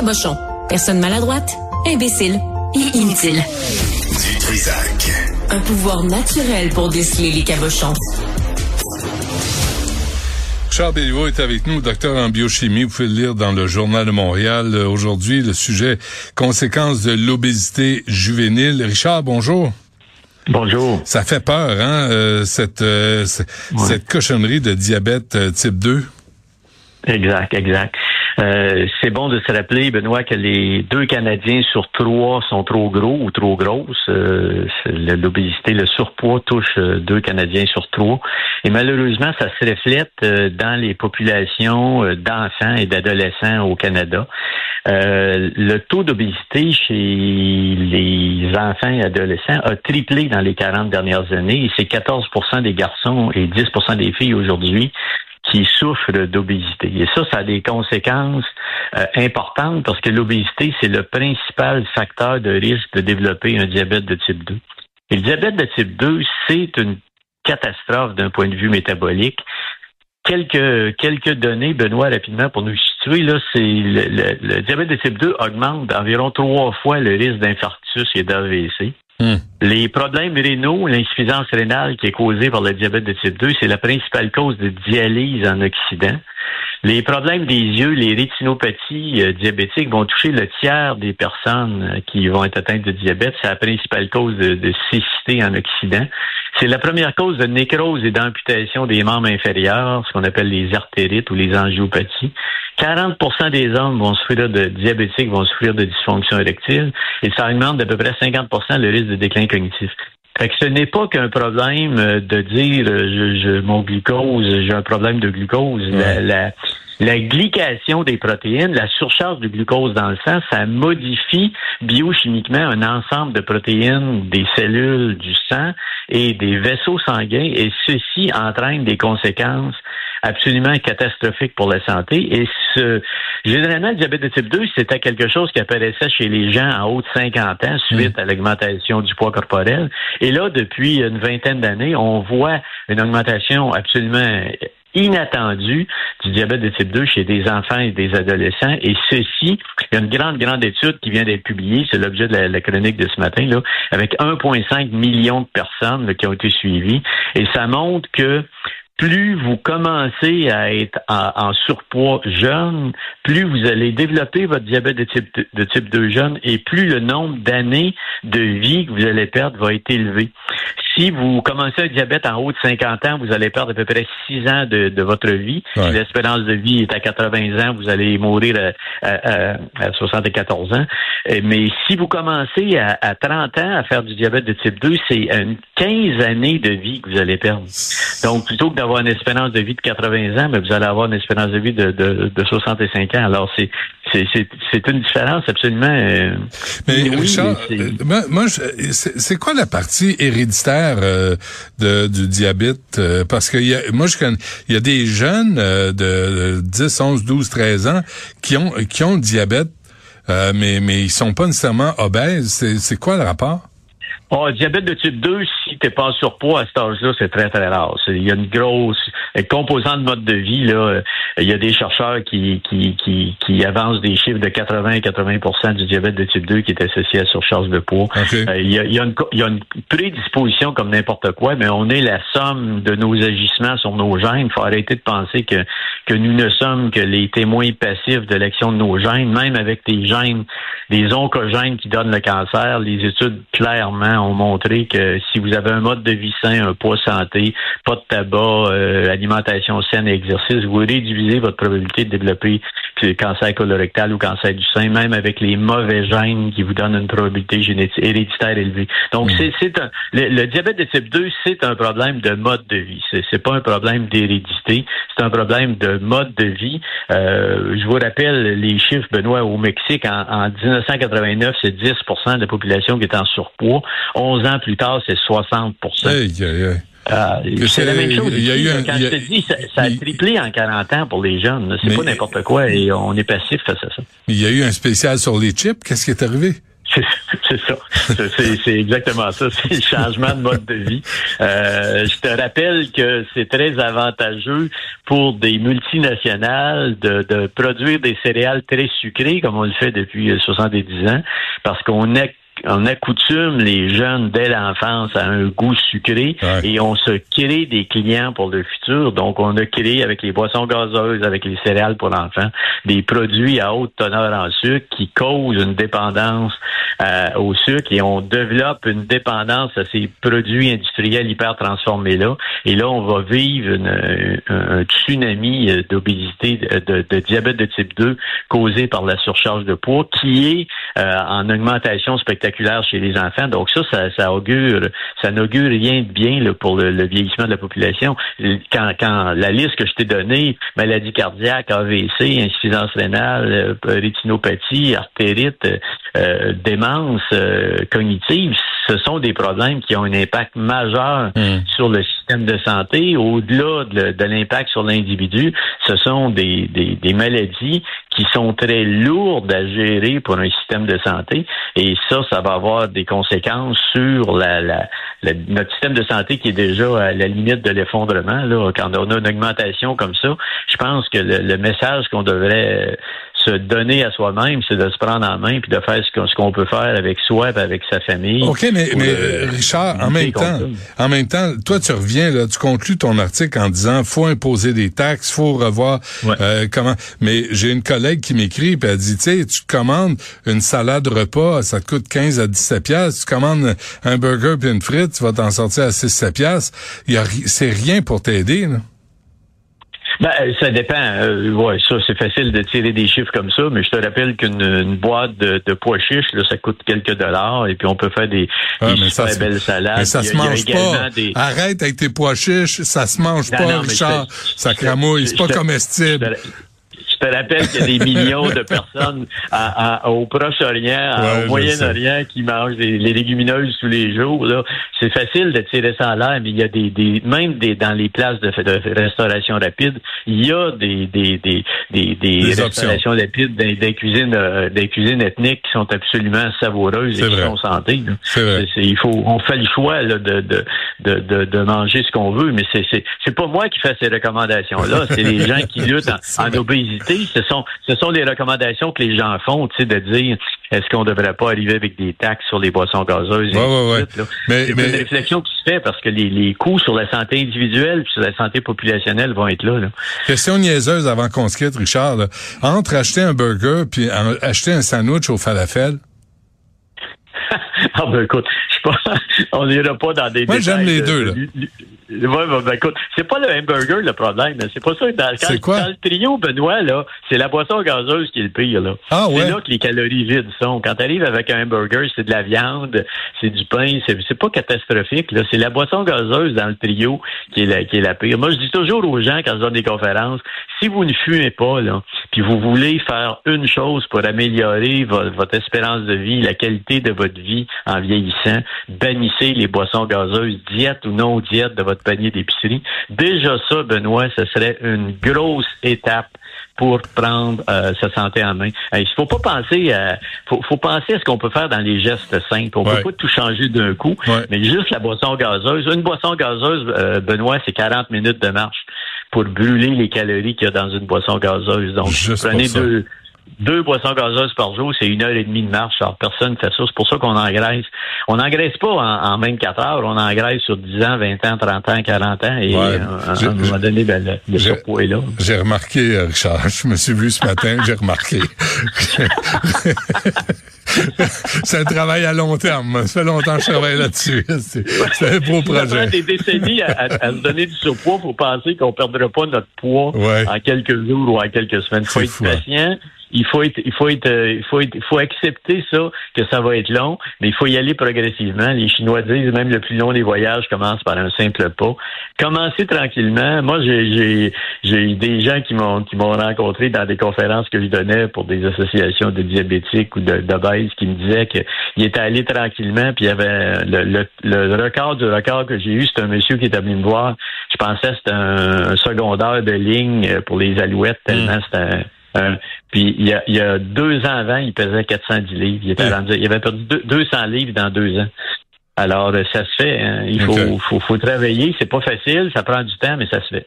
cabochon. Personne maladroite, imbécile et inutile. Du Trisac. Un pouvoir naturel pour déceler les cabochons. Charles Béliveau est avec nous, docteur en biochimie. Vous pouvez le lire dans le Journal de Montréal. Euh, Aujourd'hui, le sujet conséquences de l'obésité juvénile. Richard, bonjour. Bonjour. Ça fait peur, hein, euh, cette, euh, cette cochonnerie de diabète euh, type 2. Exact, exact. Euh, c'est bon de se rappeler, Benoît, que les deux Canadiens sur trois sont trop gros ou trop grosses. Euh, L'obésité, le surpoids touche euh, deux Canadiens sur trois. Et malheureusement, ça se reflète euh, dans les populations d'enfants et d'adolescents au Canada. Euh, le taux d'obésité chez les enfants et adolescents a triplé dans les 40 dernières années c'est 14% des garçons et 10% des filles aujourd'hui qui souffrent d'obésité. Et ça, ça a des conséquences euh, importantes parce que l'obésité, c'est le principal facteur de risque de développer un diabète de type 2. Et le diabète de type 2, c'est une catastrophe d'un point de vue métabolique. Quelques, quelques données, Benoît, rapidement, pour nous situer, là, c'est le, le- le diabète de type 2 augmente d'environ trois fois le risque d'infarctus et d'AVC. Hmm. Les problèmes rénaux, l'insuffisance rénale qui est causée par le diabète de type 2, c'est la principale cause de dialyse en Occident. Les problèmes des yeux, les rétinopathies euh, diabétiques vont toucher le tiers des personnes euh, qui vont être atteintes de diabète. C'est la principale cause de, de cécité en Occident. C'est la première cause de nécrose et d'amputation des membres inférieurs, ce qu'on appelle les artérites ou les angiopathies. 40% des hommes vont souffrir de diabétiques, vont souffrir de dysfonction érectile et ça augmente d'à peu près 50% le risque de déclin cognitif. Fait que ce n'est pas qu'un problème euh, de dire euh, je, je- mon glucose, j'ai un problème de glucose. La, la, la glycation des protéines, la surcharge de glucose dans le sang, ça modifie biochimiquement un ensemble de protéines des cellules du sang et des vaisseaux sanguins et ceci entraîne des conséquences absolument catastrophiques pour la santé. Et ce, généralement, le diabète de type 2, c'était quelque chose qui apparaissait chez les gens en haut de 50 ans suite à l'augmentation du poids corporel. Et là, depuis une vingtaine d'années, on voit une augmentation absolument inattendue du diabète de type 2 chez des enfants et des adolescents. Et ceci, il y a une grande, grande étude qui vient d'être publiée, c'est l'objet de la, la chronique de ce matin, là, avec 1,5 million de personnes là, qui ont été suivies. Et ça montre que plus vous commencez à être en, en surpoids jeune, plus vous allez développer votre diabète de type, de type 2 jeune et plus le nombre d'années de vie que vous allez perdre va être élevé. Si vous commencez un diabète en haut de 50 ans, vous allez perdre à peu près 6 ans de, de votre vie. Ouais. Si l'espérance de vie est à 80 ans, vous allez mourir à, à- à- à 74 ans. Euh, Mais si vous commencez à, à 30 ans à faire du diabète de type 2, c'est une 15 années de vie que vous allez perdre. Donc, plutôt que d'avoir une espérance de vie de 80 ans, mais vous allez avoir une espérance de vie de, de, de 65 ans. Alors, c'est c'est une différence absolument. euh, Mais inouïe, Richard, mais euh, moi, c'est quoi la partie héréditaire euh, de, du diabète? Euh, parce que y a, moi, je connais, il y a des jeunes euh, de 10, 11, 12, 13 ans qui ont qui ont le diabète, euh, mais mais ils sont pas nécessairement obèses. C'est c'est quoi le rapport? Oh, diabète de type 2, si t'es pas en surpoids à cet âge-là, c'est très, très rare. Il y a une grosse composante de mode de vie. Là, il y a des chercheurs qui, qui, qui, qui avancent des chiffres de 80 à 80% du diabète de type 2 qui est associé à surcharge de poids. Euh, il, y a, il y a une, il y a une prédisposition comme n'importe quoi, mais on est la somme de nos agissements sur nos gènes. Il faut arrêter de penser que, que nous ne sommes que les témoins passifs de l'action de nos gènes, même avec des gènes, des oncogènes qui donnent le cancer. Les études clairement ont montré que si vous avez un mode de vie sain, un poids santé, pas de tabac, euh, alimentation saine et exercice, vous réduisez votre probabilité de développer le cancer colorectal ou cancer du sein, même avec les mauvais gènes qui vous donnent une probabilité génétique héréditaire élevée. Donc, c'est, c'est un, le, le diabète de type 2, c'est un problème de mode de vie. C'est, c'est pas un problème d'hérédité, c'est un problème de mode de vie. Euh, je vous rappelle les chiffres, Benoît, au Mexique, en, en 1989, c'est 10% de la population qui est en surpoids. 11 ans plus tard, c'est 60 Aïe, aïe, aïe. Ah, Que c'est la même chose. il y a eu un- Quand a- je te dis, ça, ça a il- triplé en 40 ans pour les jeunes. C'est pas n'importe quoi et on est passif face à ça. Il y a eu un spécial sur les chips. Qu'est-ce qui est arrivé? C'est ça. C'est exactement ça. C'est le changement de mode de vie. Euh, je te rappelle que c'est très avantageux pour des multinationales de, de, produire des céréales très sucrées, comme on le fait depuis 70 ans, parce qu'on est on accoutume les jeunes dès l'enfance à un goût sucré et on se crée des clients pour le futur. Donc, on a créé avec les boissons gazeuses, avec les céréales pour l'enfant, des produits à haute teneur en sucre qui causent une dépendance euh, au sucre et on développe une dépendance à ces produits industriels hyper transformés là. Et là, on va vivre un, tsunami d'obésité, de, de, diabète de type 2 causé par la surcharge de poids qui est euh, en augmentation spectaculaire chez les enfants. Donc ça, ça, augure, ça n'augure rien de bien pour le, vieillissement de la population. Quand, quand la liste que je t'ai donnée, maladie cardiaque, AVC, insuffisance rénale, euh, rétinopathie, artérite, euh, démence euh, cognitive, ce sont des problèmes qui ont un impact majeur hmm. sur le système de santé. Au-delà de, l'impact sur l'individu, ce sont des, des, maladies sont très lourdes à gérer pour un système de santé. Et ça, ça va avoir des conséquences sur la, la, notre système de santé qui est déjà à la limite de l'effondrement. Quand on a une augmentation comme ça, je pense que le message qu'on devrait se donner à soi-même, c'est de se prendre en main puis de faire ce qu'on peut faire avec soi avec sa famille. OK, mais, mais Richard, en même temps, en même temps, toi tu reviens là, tu conclus ton article en disant faut imposer des taxes, faut revoir euh, comment mais j'ai une collègue qui m'écrit puis elle dit tu sais, tu commandes une salade repas, ça te coûte 15 à 17 pièces, tu commandes un burger puis une frite, tu vas t'en sortir à 6 7 pièces, il y a c'est rien pour t'aider là. Ben, ça dépend. Euh, ouais, ça, c'est facile de tirer des chiffres comme ça, mais je te rappelle qu'une boîte de, de, pois chiches, là, ça coûte quelques dollars, et puis on peut faire des, ah, très belles salades. Mais ça se mange pas. Arrête avec tes pois chiches, ça se mange pas, Richard. Ça cramouille, c'est pas comestible te rappelle qu'il y a des millions de personnes au Proche-Orient, au Moyen-Orient qui mangent des, les légumineuses tous les jours. Là. C'est facile de tirer ça en l'air, mais il y a des, des même des, dans les places de, de restauration rapide, il y a des, des, des, des, des restaurations rapides, des, des cuisines, euh, des cuisines ethniques qui sont absolument savoureuses et qui sont santé. il faut, on fait le choix là, de, de, de, de, manger ce qu'on veut, mais c'est, c'est, c'est pas moi qui fais ces recommandations-là, c'est les gens qui luttent en, en obésité ce sont, ce sont les recommandations que les gens font, tu sais, de dire est-ce qu'on ne devrait pas arriver avec des taxes sur les boissons gazeuses? Ouais, Mais, c'est une réflexion qui se fait parce que les, les coûts sur la santé individuelle et sur la santé populationnelle vont être là. Question niaiseuse avant qu'on se quitte, Richard. Entre acheter un burger puis acheter un sandwich au falafel? ah ben écoute, je pas, on n'ira pas dans des Moi, j'aime les deux, là. Ouais, ben, écoute, c'est pas le hamburger le problème. C'est pas ça. Dans, quand, quoi? dans le trio, Benoît, là, c'est la boisson gazeuse qui est le pire. Là. Ah, ouais. C'est là que les calories vides sont. Quand tu arrives avec un hamburger, c'est de la viande, c'est du pain, c'est, c'est pas catastrophique. Là. C'est la boisson gazeuse dans le trio qui est, la, qui est la pire. Moi, je dis toujours aux gens quand je donne des conférences, si vous ne fumez pas, là, puis vous voulez faire une chose pour améliorer votre, votre espérance de vie, la qualité de votre vie en vieillissant, bannissez les boissons gazeuses, diète ou non diète de votre panier d'épicerie. Déjà ça, Benoît, ce serait une grosse étape pour prendre euh, sa santé en main. Il faut pas penser à faut, faut penser à ce qu'on peut faire dans les gestes simples. On peut pas tout changer d'un coup, mais juste la boisson gazeuse. Une boisson gazeuse, euh, Benoît, c'est 40 minutes de marche pour brûler les calories qu'il y a dans une boisson gazeuse. Donc, prenez deux deux boissons gazeuses par jour, c'est une heure et demie de marche. Alors, personne ne fait ça. C'est pour ça qu'on engraisse. On n'engraisse pas en, même quatre heures. On engraisse sur 10 ans, 20 ans, 30 ans, 40 ans. Et euh, à un moment donné, ben, le, le surpoids est là. J'ai remarqué, euh, Richard. Je me suis vu ce matin, j'ai remarqué. c'est un travail à long terme. Ça fait longtemps que je travaille là-dessus. C'est un beau projet. des décennies à, à, donner du surpoids, faut penser qu'on ne perdra pas notre poids en quelques jours ou en quelques semaines. Il faut être patient il faut être, il faut être, euh, il faut être, il faut accepter ça que ça va être long, mais il faut y aller progressivement. Les Chinois disent même le plus long des voyages commence par un simple pas. Commencez tranquillement. Moi, j'ai, j'ai, des gens qui m'ont, qui m'ont rencontré dans des conférences que je donnais pour des associations de diabétiques ou de, d'obèses qui me disaient qu'il était allé tranquillement, puis il y avait le, le, record du record que j'ai eu, c'est un monsieur qui est venu me voir. Je pensais que c'était un, secondaire de ligne pour les alouettes tellement mm. c'était Euh, puis il y, a, il y, a, deux ans avant, il pesait 410 livres. Il, était rendu, il avait perdu 200 livres dans deux ans. Alors, ça se fait. Hein. Il faut, faut, faut, travailler. C'est pas facile. Ça prend du temps, mais ça se fait.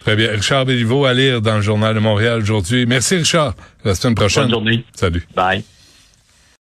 Très bien. Richard Béliveau à lire dans le Journal de Montréal aujourd'hui. Merci, Richard. À la semaine prochaine. Bonne journée. Salut. Bye.